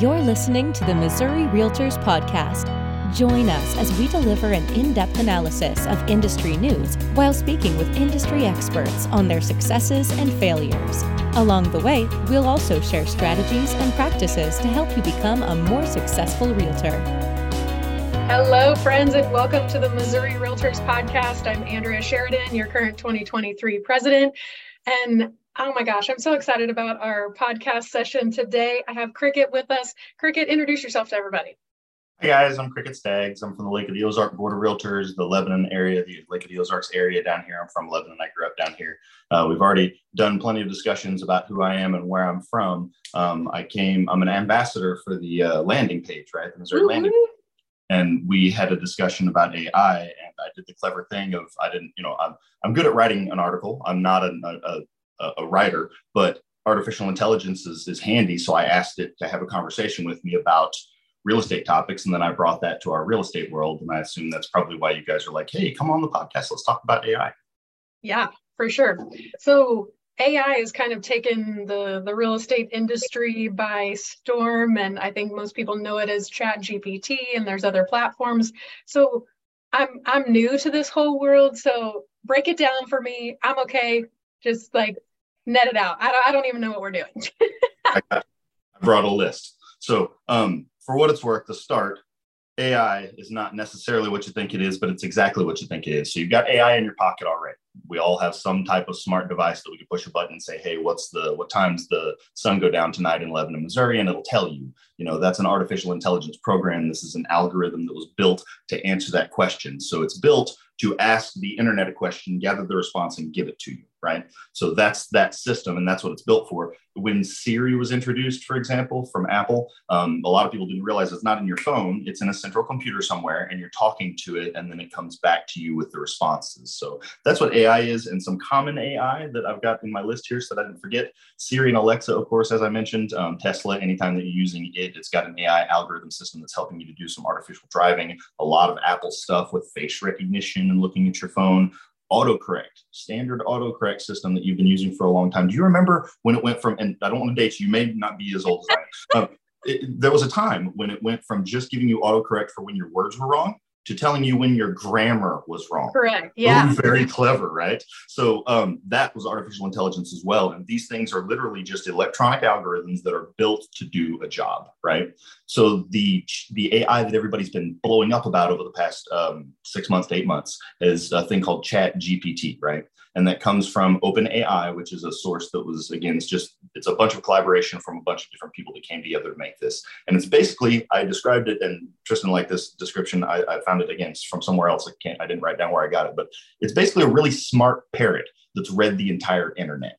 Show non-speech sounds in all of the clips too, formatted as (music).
You're listening to the Missouri Realtors Podcast. Join us as we deliver an in depth analysis of industry news while speaking with industry experts on their successes and failures. Along the way, we'll also share strategies and practices to help you become a more successful realtor. Hello, friends, and welcome to the Missouri Realtors Podcast. I'm Andrea Sheridan, your current 2023 president. And Oh my gosh, I'm so excited about our podcast session today. I have Cricket with us. Cricket, introduce yourself to everybody. Hey guys, I'm Cricket Staggs. I'm from the Lake of the Ozark Board of Realtors, the Lebanon area, the Lake of the Ozarks area down here. I'm from Lebanon. I grew up down here. Uh, we've already done plenty of discussions about who I am and where I'm from. Um, I came, I'm an ambassador for the uh, landing page, right? The Missouri mm-hmm. landing and we had a discussion about AI. And I did the clever thing of I didn't, you know, I'm I'm good at writing an article. I'm not a, a, a writer, but artificial intelligence is, is handy. So I asked it to have a conversation with me about real estate topics. And then I brought that to our real estate world. And I assume that's probably why you guys are like, hey, come on the podcast. Let's talk about AI. Yeah, for sure. So AI has kind of taken the, the real estate industry by storm. And I think most people know it as Chat GPT, and there's other platforms. So I'm I'm new to this whole world. So break it down for me. I'm okay. Just like net it out. I don't, I don't even know what we're doing. (laughs) I brought a list. So, um, for what it's worth, the start, AI is not necessarily what you think it is, but it's exactly what you think it is. So you've got AI in your pocket already. We all have some type of smart device that we can push a button and say, "Hey, what's the what time's the sun go down tonight in Lebanon, Missouri?" And it'll tell you. You know, that's an artificial intelligence program. This is an algorithm that was built to answer that question. So it's built to ask the internet a question, gather the response, and give it to you right? So that's that system, and that's what it's built for. When Siri was introduced, for example, from Apple, um, a lot of people didn't realize it's not in your phone; it's in a central computer somewhere, and you're talking to it, and then it comes back to you with the responses. So that's what AI is, and some common AI that I've got in my list here, so that I didn't forget. Siri and Alexa, of course, as I mentioned, um, Tesla. Anytime that you're using it, it's got an AI algorithm system that's helping you to do some artificial driving. A lot of Apple stuff with face recognition and looking at your phone autocorrect, standard autocorrect system that you've been using for a long time. Do you remember when it went from, and I don't want to date you, you may not be as old as I am. Um, it, there was a time when it went from just giving you autocorrect for when your words were wrong to telling you when your grammar was wrong. Correct. Yeah. very clever, right? So um, that was artificial intelligence as well. And these things are literally just electronic algorithms that are built to do a job, right? So the the AI that everybody's been blowing up about over the past um, six months to eight months is a thing called Chat GPT, right? And that comes from OpenAI, which is a source that was again, it's just it's a bunch of collaboration from a bunch of different people that came together to make this. And it's basically I described it, and Tristan liked this description. I, I found it again from somewhere else. I can't I didn't write down where I got it, but it's basically a really smart parrot that's read the entire internet.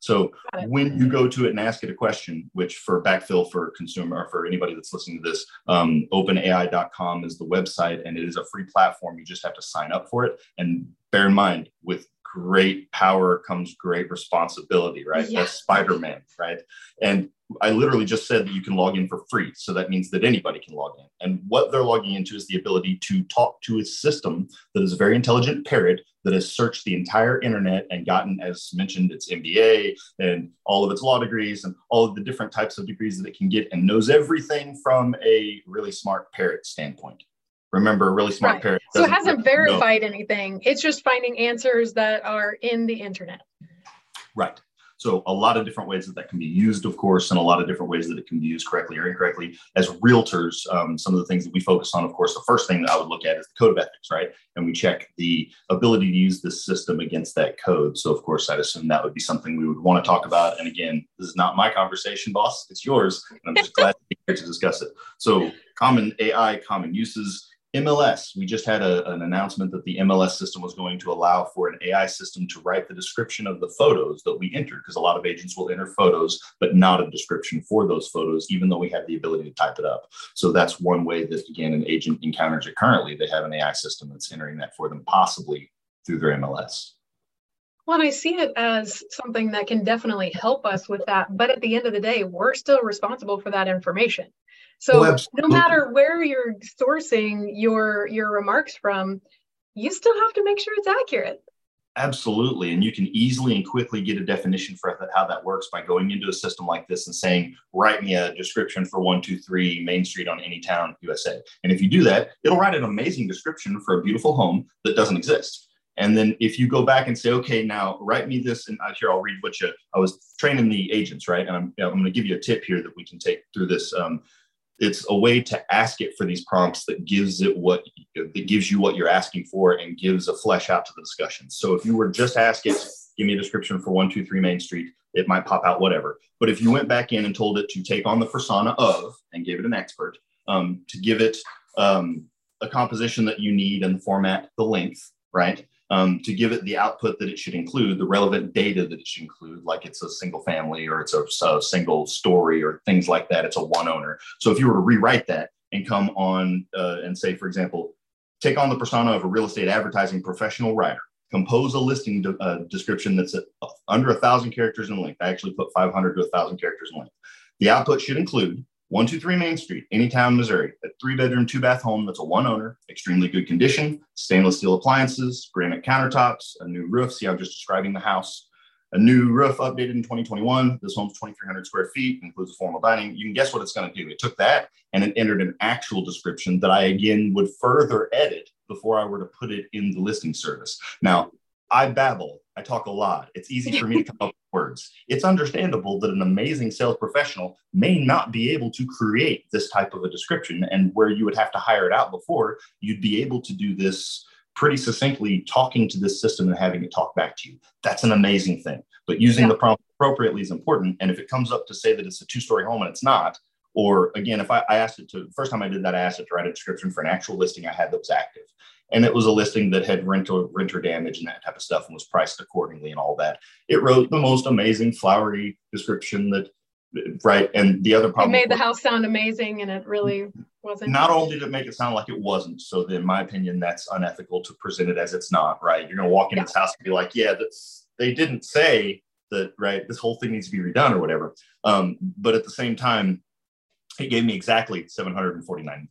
So when you go to it and ask it a question, which for backfill for consumer or for anybody that's listening to this, um, openai.com is the website and it is a free platform. You just have to sign up for it. And bear in mind, with great power comes great responsibility, right? Yeah. That's Spider Man, right? And I literally just said that you can log in for free. So that means that anybody can log in. And what they're logging into is the ability to talk to a system that is a very intelligent parrot that has searched the entire internet and gotten, as mentioned, its MBA and all of its law degrees and all of the different types of degrees that it can get and knows everything from a really smart parrot standpoint. Remember, a really smart right. parrot. So it hasn't verified know. anything. It's just finding answers that are in the internet. Right. So a lot of different ways that that can be used, of course, and a lot of different ways that it can be used correctly or incorrectly. As realtors, um, some of the things that we focus on, of course, the first thing that I would look at is the code of ethics, right? And we check the ability to use this system against that code. So of course, I'd assume that would be something we would want to talk about. And again, this is not my conversation, boss. It's yours. And I'm just (laughs) glad to be here to discuss it. So common AI, common uses, MLS, we just had a, an announcement that the MLS system was going to allow for an AI system to write the description of the photos that we entered, because a lot of agents will enter photos, but not a description for those photos, even though we have the ability to type it up. So that's one way that, again, an agent encounters it currently. They have an AI system that's entering that for them, possibly through their MLS. Well, I see it as something that can definitely help us with that. But at the end of the day, we're still responsible for that information. So oh, no matter where you're sourcing your your remarks from, you still have to make sure it's accurate. Absolutely. And you can easily and quickly get a definition for how that works by going into a system like this and saying, write me a description for 123 Main Street on any town, USA. And if you do that, it'll write an amazing description for a beautiful home that doesn't exist. And then if you go back and say, okay, now write me this, and here I'll read what you, I was training the agents, right? And I'm, I'm going to give you a tip here that we can take through this. Um, it's a way to ask it for these prompts that gives it what that gives you what you're asking for and gives a flesh out to the discussion. So if you were just ask it, give me a description for one two three Main Street, it might pop out whatever. But if you went back in and told it to take on the persona of and gave it an expert, um, to give it um, a composition that you need and the format, the length, right? Um, to give it the output that it should include, the relevant data that it should include, like it's a single family or it's a, a single story or things like that. It's a one owner. So if you were to rewrite that and come on uh, and say, for example, take on the persona of a real estate advertising professional writer, compose a listing de- uh, description that's a, under a thousand characters in length. I actually put 500 to a thousand characters in length. The output should include 123 Main Street, Anytown, Missouri, a three bedroom, two bath home that's a one owner, extremely good condition, stainless steel appliances, granite countertops, a new roof. See, I'm just describing the house. A new roof updated in 2021. This home's 2,300 square feet, includes a formal dining. You can guess what it's going to do. It took that and it entered an actual description that I again would further edit before I were to put it in the listing service. Now, I babble, I talk a lot. It's easy for me to (laughs) come up with words. It's understandable that an amazing sales professional may not be able to create this type of a description. And where you would have to hire it out before, you'd be able to do this pretty succinctly, talking to this system and having it talk back to you. That's an amazing thing. But using yeah. the prompt appropriately is important. And if it comes up to say that it's a two story home and it's not, or again, if I, I asked it to, first time I did that, I asked it to write a description for an actual listing I had that was active and it was a listing that had rental renter damage and that type of stuff and was priced accordingly and all that. It wrote the most amazing flowery description that right and the other problem it made the house sound amazing and it really wasn't not only did it make it sound like it wasn't so in my opinion that's unethical to present it as it's not right you're going to walk in yeah. its house and be like yeah that's, they didn't say that right this whole thing needs to be redone or whatever um, but at the same time it gave me exactly 749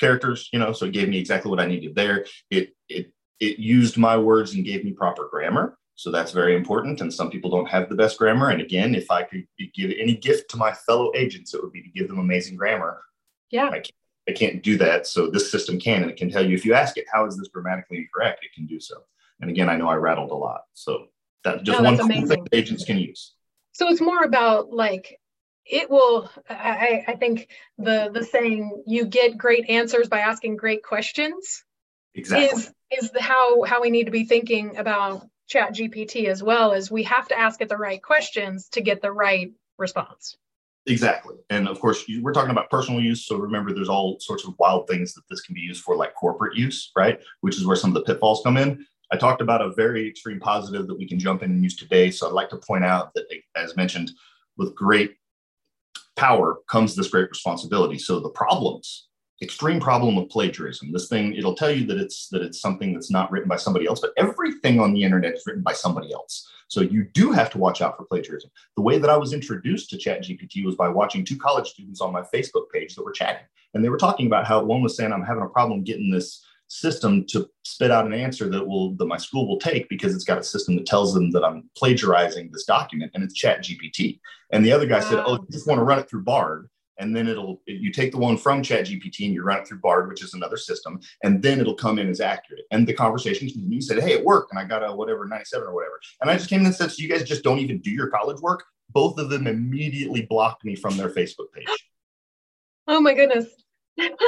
characters, you know, so it gave me exactly what I needed there. It it it used my words and gave me proper grammar. So that's very important. And some people don't have the best grammar. And again, if I could give any gift to my fellow agents, it would be to give them amazing grammar. Yeah. I can't, I can't do that. So this system can, and it can tell you if you ask it, how is this grammatically incorrect? It can do so. And again, I know I rattled a lot. So that's just one cool thing agents can use. So it's more about like it will I, I think the the saying you get great answers by asking great questions exactly. is is how how we need to be thinking about chat gpt as well as we have to ask it the right questions to get the right response. Exactly. And of course we're talking about personal use so remember there's all sorts of wild things that this can be used for like corporate use right? Which is where some of the pitfalls come in. I talked about a very extreme positive that we can jump in and use today. So I'd like to point out that, as mentioned, with great power comes this great responsibility. So the problems, extreme problem of plagiarism. This thing, it'll tell you that it's that it's something that's not written by somebody else, but everything on the internet is written by somebody else. So you do have to watch out for plagiarism. The way that I was introduced to ChatGPT was by watching two college students on my Facebook page that were chatting. And they were talking about how one was saying, I'm having a problem getting this system to spit out an answer that will that my school will take because it's got a system that tells them that I'm plagiarizing this document and it's chat GPT. And the other guy wow. said, Oh, you just want to run it through Bard. And then it'll you take the one from Chat GPT and you run it through Bard, which is another system, and then it'll come in as accurate. And the conversation continued. said, Hey, it worked, and I got a whatever 97 or whatever. And I just came in and said, So you guys just don't even do your college work? Both of them immediately blocked me from their Facebook page. Oh my goodness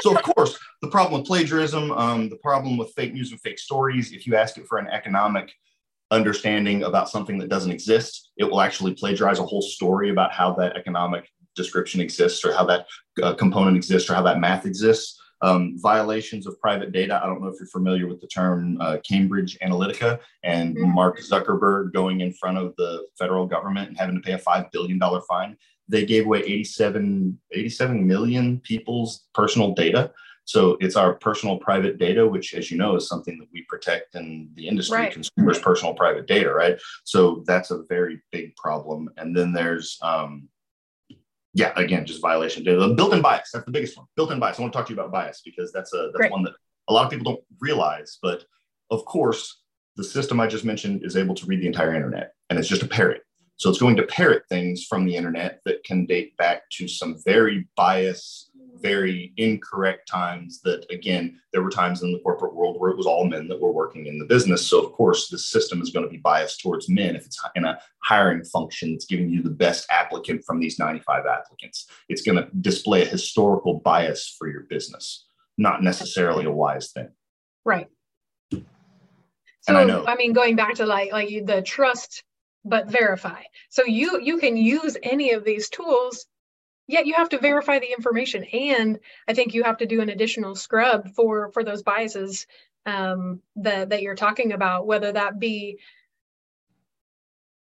so of course the problem with plagiarism um, the problem with fake news and fake stories if you ask it for an economic understanding about something that doesn't exist it will actually plagiarize a whole story about how that economic description exists or how that uh, component exists or how that math exists um, violations of private data. I don't know if you're familiar with the term uh, Cambridge Analytica and mm-hmm. Mark Zuckerberg going in front of the federal government and having to pay a $5 billion fine they gave away 87, 87 million people's personal data. So it's our personal private data, which, as you know, is something that we protect in the industry, right. consumers' personal private data, right? So that's a very big problem. And then there's, um, yeah, again, just violation data. Built-in bias, that's the biggest one. Built-in bias. I want to talk to you about bias because that's a that's Great. one that a lot of people don't realize. But of course, the system I just mentioned is able to read the entire internet, and it's just a parrot. So it's going to parrot things from the internet that can date back to some very biased very incorrect times that again there were times in the corporate world where it was all men that were working in the business. So of course the system is going to be biased towards men if it's in a hiring function it's giving you the best applicant from these 95 applicants. It's going to display a historical bias for your business not necessarily a wise thing. Right. So I, know. I mean going back to like like the trust but verify. So you you can use any of these tools yet you have to verify the information. And i think you have to do an additional scrub for for those biases um, that that you're talking about whether that be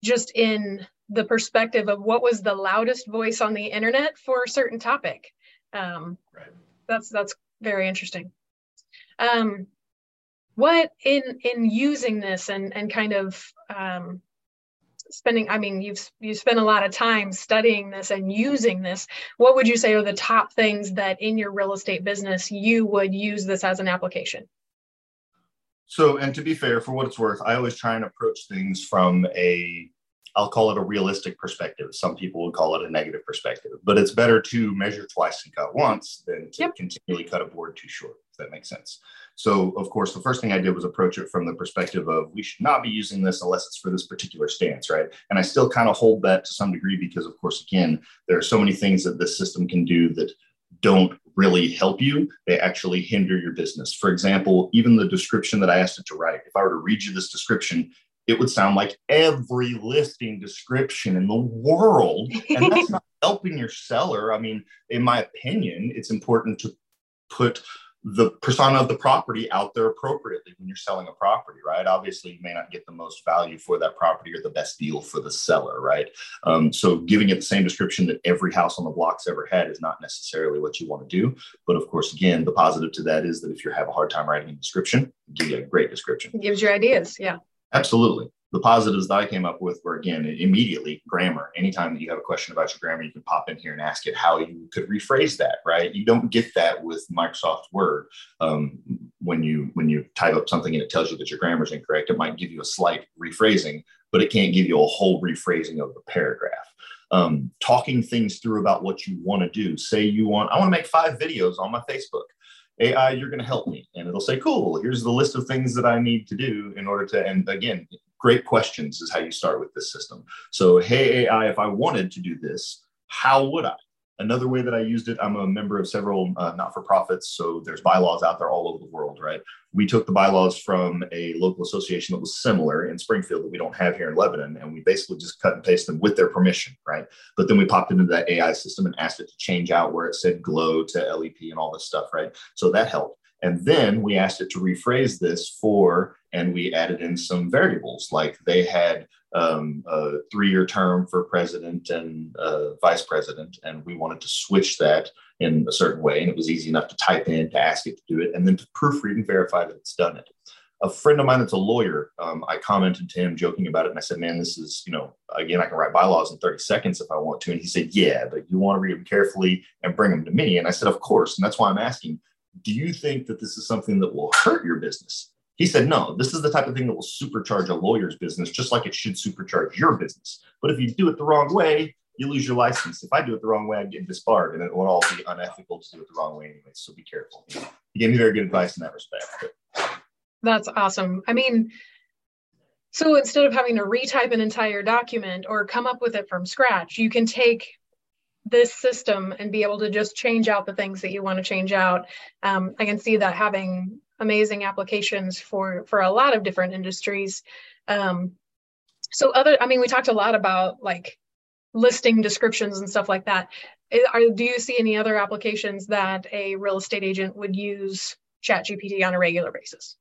just in the perspective of what was the loudest voice on the internet for a certain topic. Um, right. that's that's very interesting. Um, what in in using this and and kind of um, spending i mean you've you spent a lot of time studying this and using this what would you say are the top things that in your real estate business you would use this as an application so and to be fair for what it's worth i always try and approach things from a I'll call it a realistic perspective. Some people would call it a negative perspective, but it's better to measure twice and cut once than to yep. continually cut a board too short, if that makes sense. So, of course, the first thing I did was approach it from the perspective of we should not be using this unless it's for this particular stance, right? And I still kind of hold that to some degree because, of course, again, there are so many things that this system can do that don't really help you. They actually hinder your business. For example, even the description that I asked it to write, if I were to read you this description, it would sound like every listing description in the world. (laughs) And that's not helping your seller. I mean, in my opinion, it's important to put the persona of the property out there appropriately when you're selling a property, right? Obviously, you may not get the most value for that property or the best deal for the seller, right? Um, so, giving it the same description that every house on the block's ever had is not necessarily what you want to do. But of course, again, the positive to that is that if you have a hard time writing a description, give you a great description. It gives you ideas, yeah. Absolutely the positives that I came up with were again immediately grammar. Anytime that you have a question about your grammar, you can pop in here and ask it how you could rephrase that. Right? You don't get that with Microsoft Word. Um, when you when you type up something and it tells you that your grammar is incorrect, it might give you a slight rephrasing, but it can't give you a whole rephrasing of the paragraph. Um, talking things through about what you want to do. Say you want, I want to make five videos on my Facebook. AI, you're going to help me. And it'll say, cool, here's the list of things that I need to do in order to, and again, great questions is how you start with this system. So, hey, AI, if I wanted to do this, how would I? Another way that I used it, I'm a member of several uh, not for profits. So there's bylaws out there all over the world, right? We took the bylaws from a local association that was similar in Springfield that we don't have here in Lebanon. And we basically just cut and paste them with their permission, right? But then we popped into that AI system and asked it to change out where it said glow to LEP and all this stuff, right? So that helped. And then we asked it to rephrase this for, and we added in some variables like they had um, a three year term for president and uh, vice president. And we wanted to switch that in a certain way. And it was easy enough to type in, to ask it to do it, and then to proofread and verify that it's done it. A friend of mine that's a lawyer, um, I commented to him joking about it. And I said, man, this is, you know, again, I can write bylaws in 30 seconds if I want to. And he said, yeah, but you want to read them carefully and bring them to me. And I said, of course. And that's why I'm asking do you think that this is something that will hurt your business? He said, no, this is the type of thing that will supercharge a lawyer's business, just like it should supercharge your business. But if you do it the wrong way, you lose your license. If I do it the wrong way, I get disbarred, and it will all be unethical to do it the wrong way anyway. So be careful. He gave me very good advice in that respect. That's awesome. I mean, so instead of having to retype an entire document or come up with it from scratch, you can take this system and be able to just change out the things that you want to change out. Um, I can see that having amazing applications for for a lot of different industries. Um, so other, I mean, we talked a lot about like listing descriptions and stuff like that. Are, do you see any other applications that a real estate agent would use ChatGPT on a regular basis?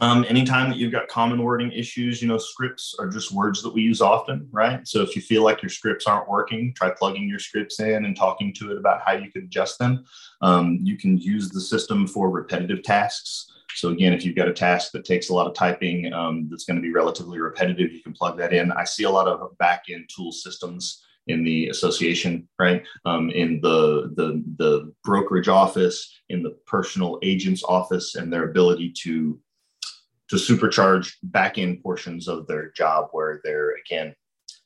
Um, anytime that you've got common wording issues, you know, scripts are just words that we use often, right? So if you feel like your scripts aren't working, try plugging your scripts in and talking to it about how you could adjust them. Um, you can use the system for repetitive tasks. So again, if you've got a task that takes a lot of typing um, that's going to be relatively repetitive, you can plug that in. I see a lot of back-end tool systems in the association, right? Um, in the, the the brokerage office, in the personal agent's office, and their ability to to supercharge back end portions of their job where they're again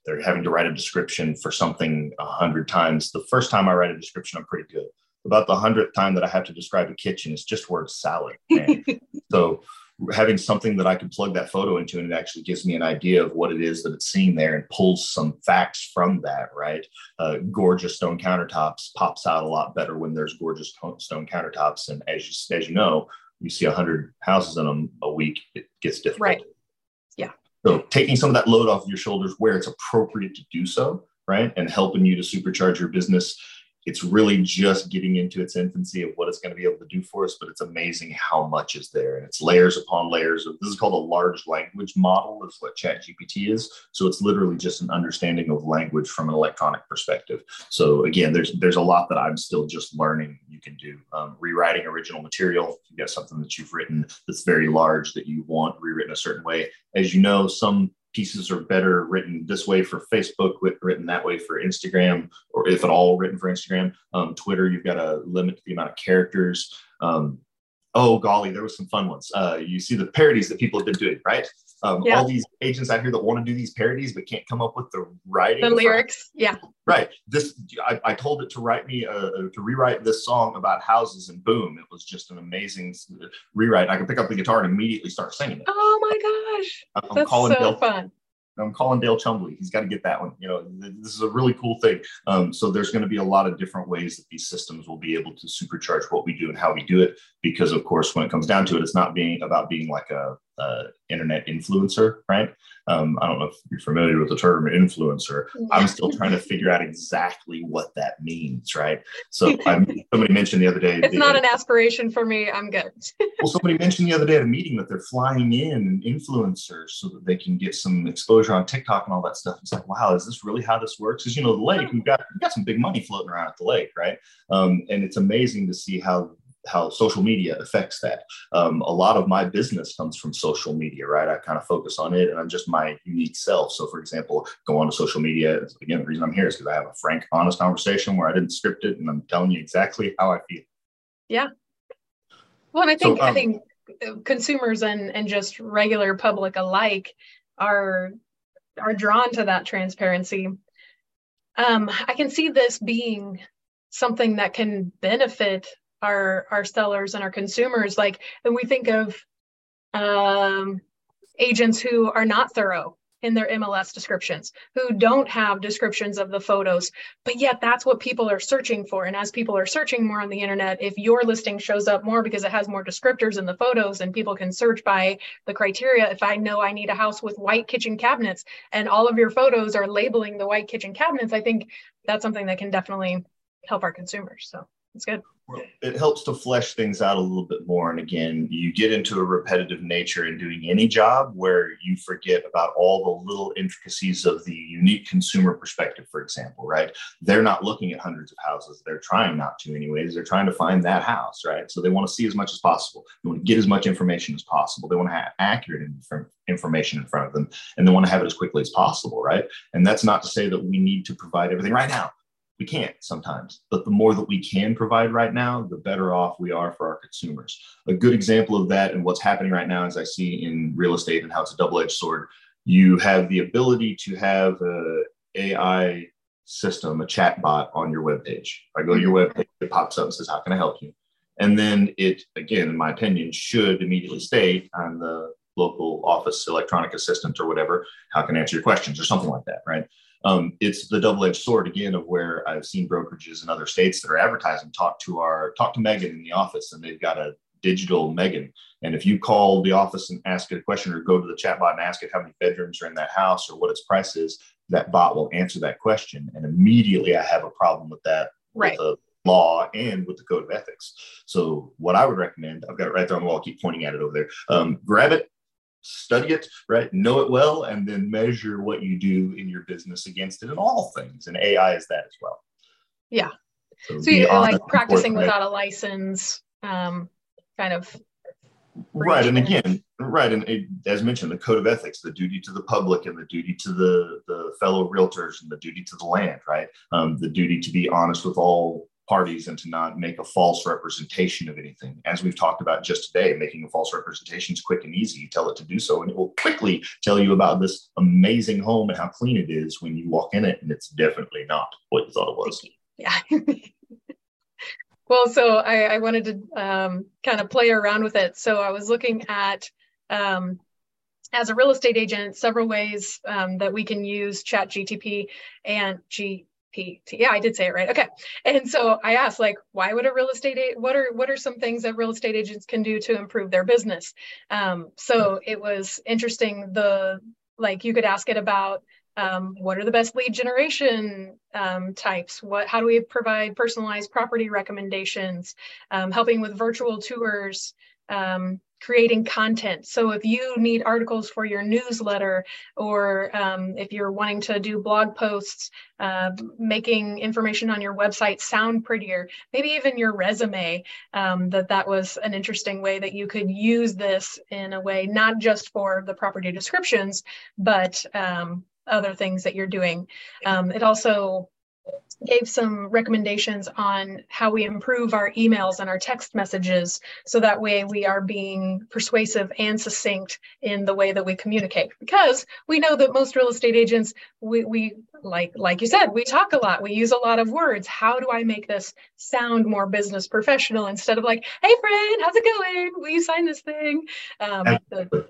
they're having to write a description for something a hundred times. The first time I write a description, I'm pretty good. About the hundredth time that I have to describe a kitchen, it's just word salad. (laughs) so having something that I can plug that photo into and it actually gives me an idea of what it is that it's seeing there and pulls some facts from that, right? Uh, gorgeous stone countertops pops out a lot better when there's gorgeous stone countertops. And as you, as you know, you see 100 houses in them a week, it gets difficult. Right. Yeah. So taking some of that load off your shoulders where it's appropriate to do so, right? And helping you to supercharge your business it's really just getting into its infancy of what it's going to be able to do for us, but it's amazing how much is there. And it's layers upon layers of this is called a large language model, is what Chat GPT is. So it's literally just an understanding of language from an electronic perspective. So again, there's there's a lot that I'm still just learning you can do. Um, rewriting original material, you got something that you've written that's very large that you want rewritten a certain way. As you know, some pieces are better written this way for Facebook, written that way for Instagram, or if at all written for Instagram. Um, Twitter, you've got to limit the amount of characters. Um, oh golly, there was some fun ones. Uh, you see the parodies that people have been doing, right? Um, yeah. All these agents out here that want to do these parodies but can't come up with the writing. The lyrics, yeah. Right. This I, I told it to write me uh, uh, to rewrite this song about houses, and boom, it was just an amazing rewrite. I could pick up the guitar and immediately start singing it. Oh my gosh, I'm that's calling so Bill, fun. I'm calling Dale Chumbley. He's got to get that one. You know, this is a really cool thing. Um, so there's going to be a lot of different ways that these systems will be able to supercharge what we do and how we do it. Because of course, when it comes down to it, it's not being about being like a, a internet influencer, right? Um, I don't know if you're familiar with the term influencer. I'm still trying to figure out exactly what that means, right? So (laughs) I'm, somebody mentioned the other day. It's not an aspiration for me. I'm good. (laughs) well, somebody mentioned the other day at a meeting that they're flying in influencers so that they can get some exposure on TikTok and all that stuff. It's like, wow, is this really how this works? Because you know, the lake, we've got we've got some big money floating around at the lake, right? Um, and it's amazing to see how how social media affects that. Um, a lot of my business comes from social media, right? I kind of focus on it and I'm just my unique self. So, for example, go on to social media. Again, the reason I'm here is because I have a frank, honest conversation where I didn't script it and I'm telling you exactly how I feel. Yeah. Well, and I think, so, um, I think consumers and, and just regular public alike are, are drawn to that transparency. Um, I can see this being something that can benefit our our sellers and our consumers like and we think of um, agents who are not thorough in their MLS descriptions, who don't have descriptions of the photos, but yet that's what people are searching for. And as people are searching more on the internet, if your listing shows up more because it has more descriptors in the photos and people can search by the criteria, if I know I need a house with white kitchen cabinets and all of your photos are labeling the white kitchen cabinets, I think that's something that can definitely help our consumers. So it's good it helps to flesh things out a little bit more. And again, you get into a repetitive nature in doing any job where you forget about all the little intricacies of the unique consumer perspective, for example, right? They're not looking at hundreds of houses. They're trying not to, anyways. They're trying to find that house, right? So they want to see as much as possible. They want to get as much information as possible. They want to have accurate information in front of them and they want to have it as quickly as possible, right? And that's not to say that we need to provide everything right now we can't sometimes but the more that we can provide right now the better off we are for our consumers. A good example of that and what's happening right now as i see in real estate and how it's a double-edged sword you have the ability to have a ai system a chat bot on your webpage. i go to your mm-hmm. web page it pops up and says how can i help you? And then it again in my opinion should immediately state on the local office electronic assistant or whatever how can i answer your questions? or something like that right um, it's the double-edged sword again of where I've seen brokerages in other states that are advertising talk to our talk to Megan in the office, and they've got a digital Megan. And if you call the office and ask it a question, or go to the chat bot and ask it how many bedrooms are in that house or what its price is, that bot will answer that question. And immediately, I have a problem with that. Right. With the law and with the code of ethics. So, what I would recommend, I've got it right there on the wall. I'll keep pointing at it over there. Um, grab it, study it, right? Know it well, and then measure what you do in your business against it in all things. And AI is that as well. Yeah. So, so you're like practicing without a license, um, kind of. Right. And again, right. And it, as mentioned, the code of ethics, the duty to the public and the duty to the, the fellow realtors and the duty to the land, right? Um, the duty to be honest with all parties and to not make a false representation of anything. As we've talked about just today, making a false representation is quick and easy. You tell it to do so, and it will quickly tell you about this amazing home and how clean it is when you walk in it, and it's definitely not what you thought it was. Yeah. (laughs) well, so I, I wanted to um, kind of play around with it. So I was looking at um, as a real estate agent, several ways um, that we can use Chat GTP and GPT. Yeah, I did say it right. Okay. And so I asked, like, why would a real estate what are what are some things that real estate agents can do to improve their business? Um, so it was interesting. The like you could ask it about um, what are the best lead generation um, types? What how do we provide personalized property recommendations? Um, helping with virtual tours. Um, creating content. So if you need articles for your newsletter, or um, if you're wanting to do blog posts, uh, making information on your website sound prettier, maybe even your resume, um, that that was an interesting way that you could use this in a way, not just for the property descriptions, but um, other things that you're doing. Um, it also gave some recommendations on how we improve our emails and our text messages so that way we are being persuasive and succinct in the way that we communicate. Because we know that most real estate agents we, we like like you said we talk a lot we use a lot of words. How do i make this sound more business professional instead of like hey friend how's it going? Will you sign this thing? Um, the,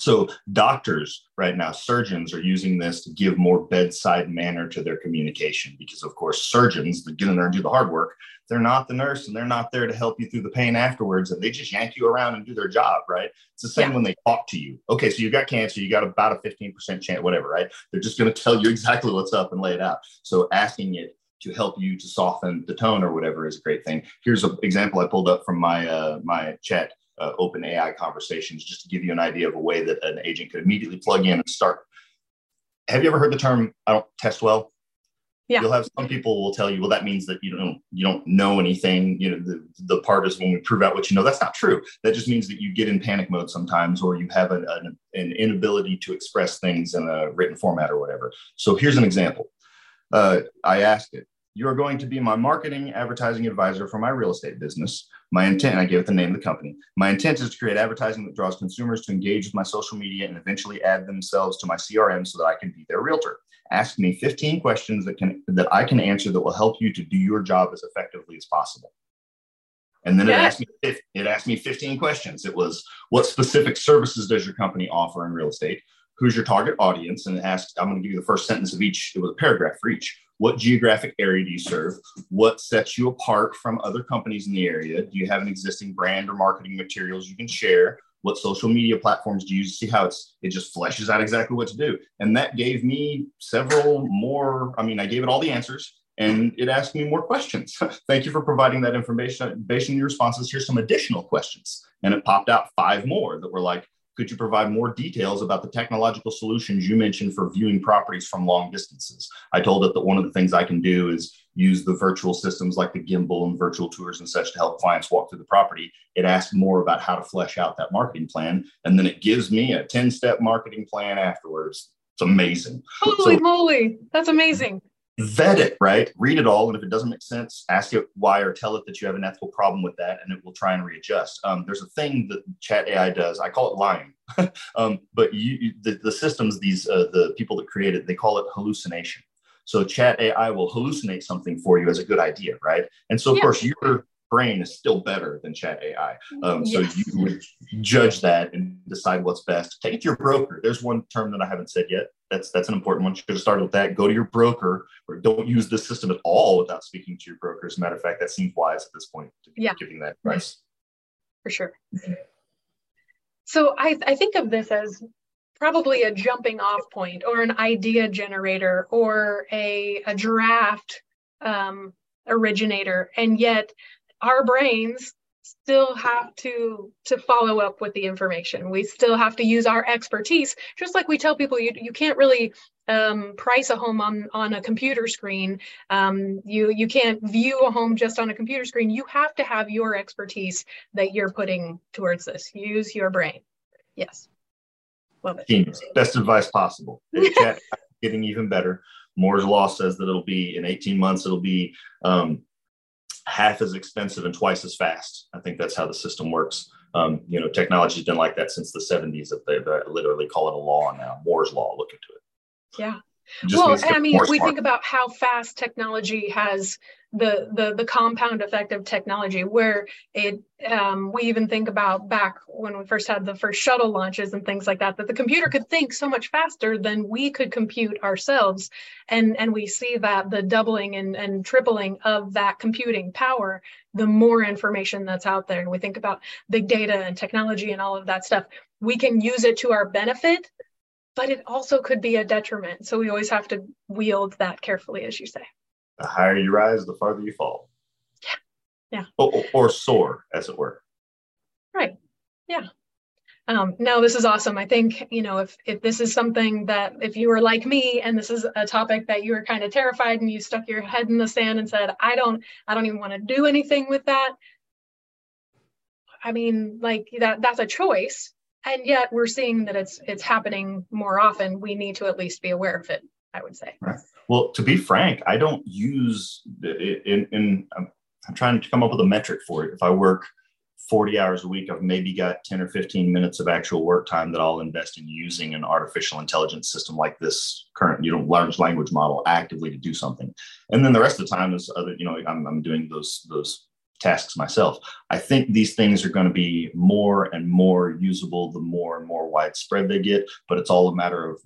so doctors right now, surgeons are using this to give more bedside manner to their communication because, of course, surgeons that get in there and do the hard work, they're not the nurse and they're not there to help you through the pain afterwards, and they just yank you around and do their job, right? It's the same yeah. when they talk to you. Okay, so you got cancer, you got about a 15% chance, whatever, right? They're just going to tell you (laughs) exactly what's up and lay it out. So asking it to help you to soften the tone or whatever is a great thing. Here's an example I pulled up from my uh, my chat uh, open AI conversations, just to give you an idea of a way that an agent could immediately plug in and start. Have you ever heard the term "I don't test well"? Yeah. You'll have some people will tell you, well, that means that you don't you don't know anything. You know, the, the part is when we prove out what you know. That's not true. That just means that you get in panic mode sometimes, or you have an, an, an inability to express things in a written format or whatever. So here's an example. Uh, I asked it, you are going to be my marketing advertising advisor for my real estate business. My intent, I gave it the name of the company. My intent is to create advertising that draws consumers to engage with my social media and eventually add themselves to my CRM so that I can be their realtor. Ask me 15 questions that can that I can answer that will help you to do your job as effectively as possible. And then yeah. it asked me it asked me 15 questions. It was what specific services does your company offer in real estate? Who's your target audience? And it asked, I'm going to give you the first sentence of each. It was a paragraph for each what geographic area do you serve? What sets you apart from other companies in the area? Do you have an existing brand or marketing materials you can share? What social media platforms do you use? See how it's it just fleshes out exactly what to do. And that gave me several more. I mean, I gave it all the answers and it asked me more questions. (laughs) Thank you for providing that information based on your responses. Here's some additional questions. And it popped out five more that were like, could you provide more details about the technological solutions you mentioned for viewing properties from long distances? I told it that one of the things I can do is use the virtual systems like the gimbal and virtual tours and such to help clients walk through the property. It asks more about how to flesh out that marketing plan. And then it gives me a 10 step marketing plan afterwards. It's amazing. Holy so, moly. That's amazing vet it, right? Read it all. And if it doesn't make sense, ask it why or tell it that you have an ethical problem with that and it will try and readjust. Um, there's a thing that chat AI does. I call it lying. (laughs) um, but you, the, the systems, these, uh, the people that create it, they call it hallucination. So chat AI will hallucinate something for you as a good idea, right? And so of yeah. course your brain is still better than chat AI. Um, yes. So you would judge that and decide what's best. Take it to your broker. There's one term that I haven't said yet. That's that's an important one. You should have started with that. Go to your broker, or don't use this system at all without speaking to your broker. As a matter of fact, that seems wise at this point to be yeah. giving that advice. For sure. So I, I think of this as probably a jumping off point or an idea generator or a, a draft um, originator. And yet our brains still have to to follow up with the information. We still have to use our expertise. Just like we tell people you, you can't really um, price a home on on a computer screen. Um, you you can't view a home just on a computer screen. You have to have your expertise that you're putting towards this. Use your brain. Yes. Love it. Genius. best advice possible. (laughs) Getting even better. Moore's law says that it'll be in 18 months it'll be um, half as expensive and twice as fast. I think that's how the system works. Um, you know, technology's been like that since the 70s. That they, they literally call it a law now. Moore's law. Look into it. Yeah. Well, I mean, we think about how fast technology has the the the compound effect of technology where it um, we even think about back when we first had the first shuttle launches and things like that that the computer could think so much faster than we could compute ourselves. And and we see that the doubling and, and tripling of that computing power the more information that's out there. And we think about big data and technology and all of that stuff. We can use it to our benefit but it also could be a detriment. So we always have to wield that carefully as you say the higher you rise, the farther you fall. Yeah. Yeah. Or, or soar, as it were. Right. Yeah. Um, no, this is awesome. I think you know if if this is something that if you were like me and this is a topic that you were kind of terrified and you stuck your head in the sand and said, I don't, I don't even want to do anything with that. I mean, like that that's a choice, and yet we're seeing that it's it's happening more often. We need to at least be aware of it. I would say. Right. Well, to be frank, I don't use in, in I'm, I'm trying to come up with a metric for it. If I work 40 hours a week, I've maybe got 10 or 15 minutes of actual work time that I'll invest in using an artificial intelligence system like this current, you know, large language model actively to do something. And then the rest of the time is other, you know, I'm, I'm doing those, those tasks myself. I think these things are going to be more and more usable the more and more widespread they get, but it's all a matter of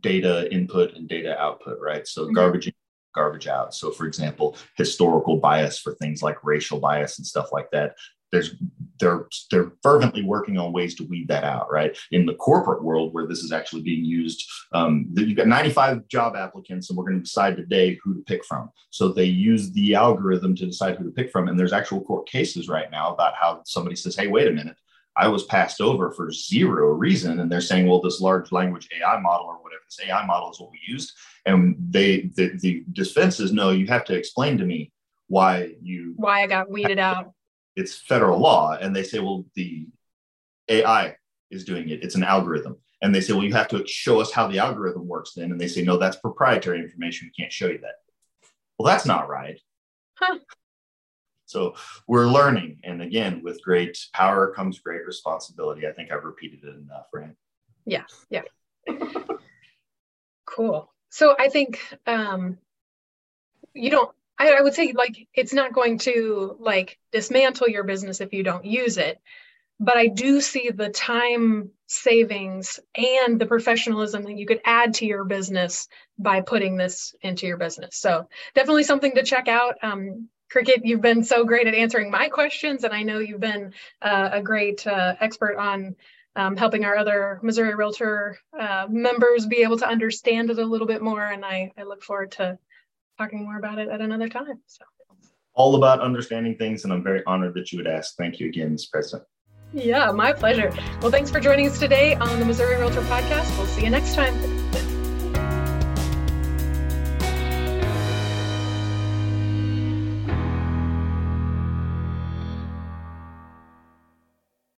data input and data output, right? So mm-hmm. garbage in, garbage out. So for example, historical bias for things like racial bias and stuff like that. There's they're they're fervently working on ways to weed that out, right? In the corporate world where this is actually being used, um, you've got 95 job applicants, and we're going to decide today who to pick from. So they use the algorithm to decide who to pick from, and there's actual court cases right now about how somebody says, "Hey, wait a minute, I was passed over for zero reason. And they're saying, well, this large language AI model or whatever, this AI model is what we used. And they, the, the defense is, no, you have to explain to me why you. Why I got weeded out. It's federal law. And they say, well, the AI is doing it. It's an algorithm. And they say, well, you have to show us how the algorithm works then. And they say, no, that's proprietary information. We can't show you that. Well, that's not right. Huh. So we're learning. And again, with great power comes great responsibility. I think I've repeated it enough, right? Yeah. Yeah. cool. So I think um, you don't, I, I would say like it's not going to like dismantle your business if you don't use it. But I do see the time savings and the professionalism that you could add to your business by putting this into your business. So definitely something to check out. Um, Cricket, you've been so great at answering my questions, and I know you've been uh, a great uh, expert on um, helping our other Missouri Realtor uh, members be able to understand it a little bit more. And I, I look forward to talking more about it at another time. So. All about understanding things, and I'm very honored that you would ask. Thank you again, Ms. President. Yeah, my pleasure. Well, thanks for joining us today on the Missouri Realtor Podcast. We'll see you next time.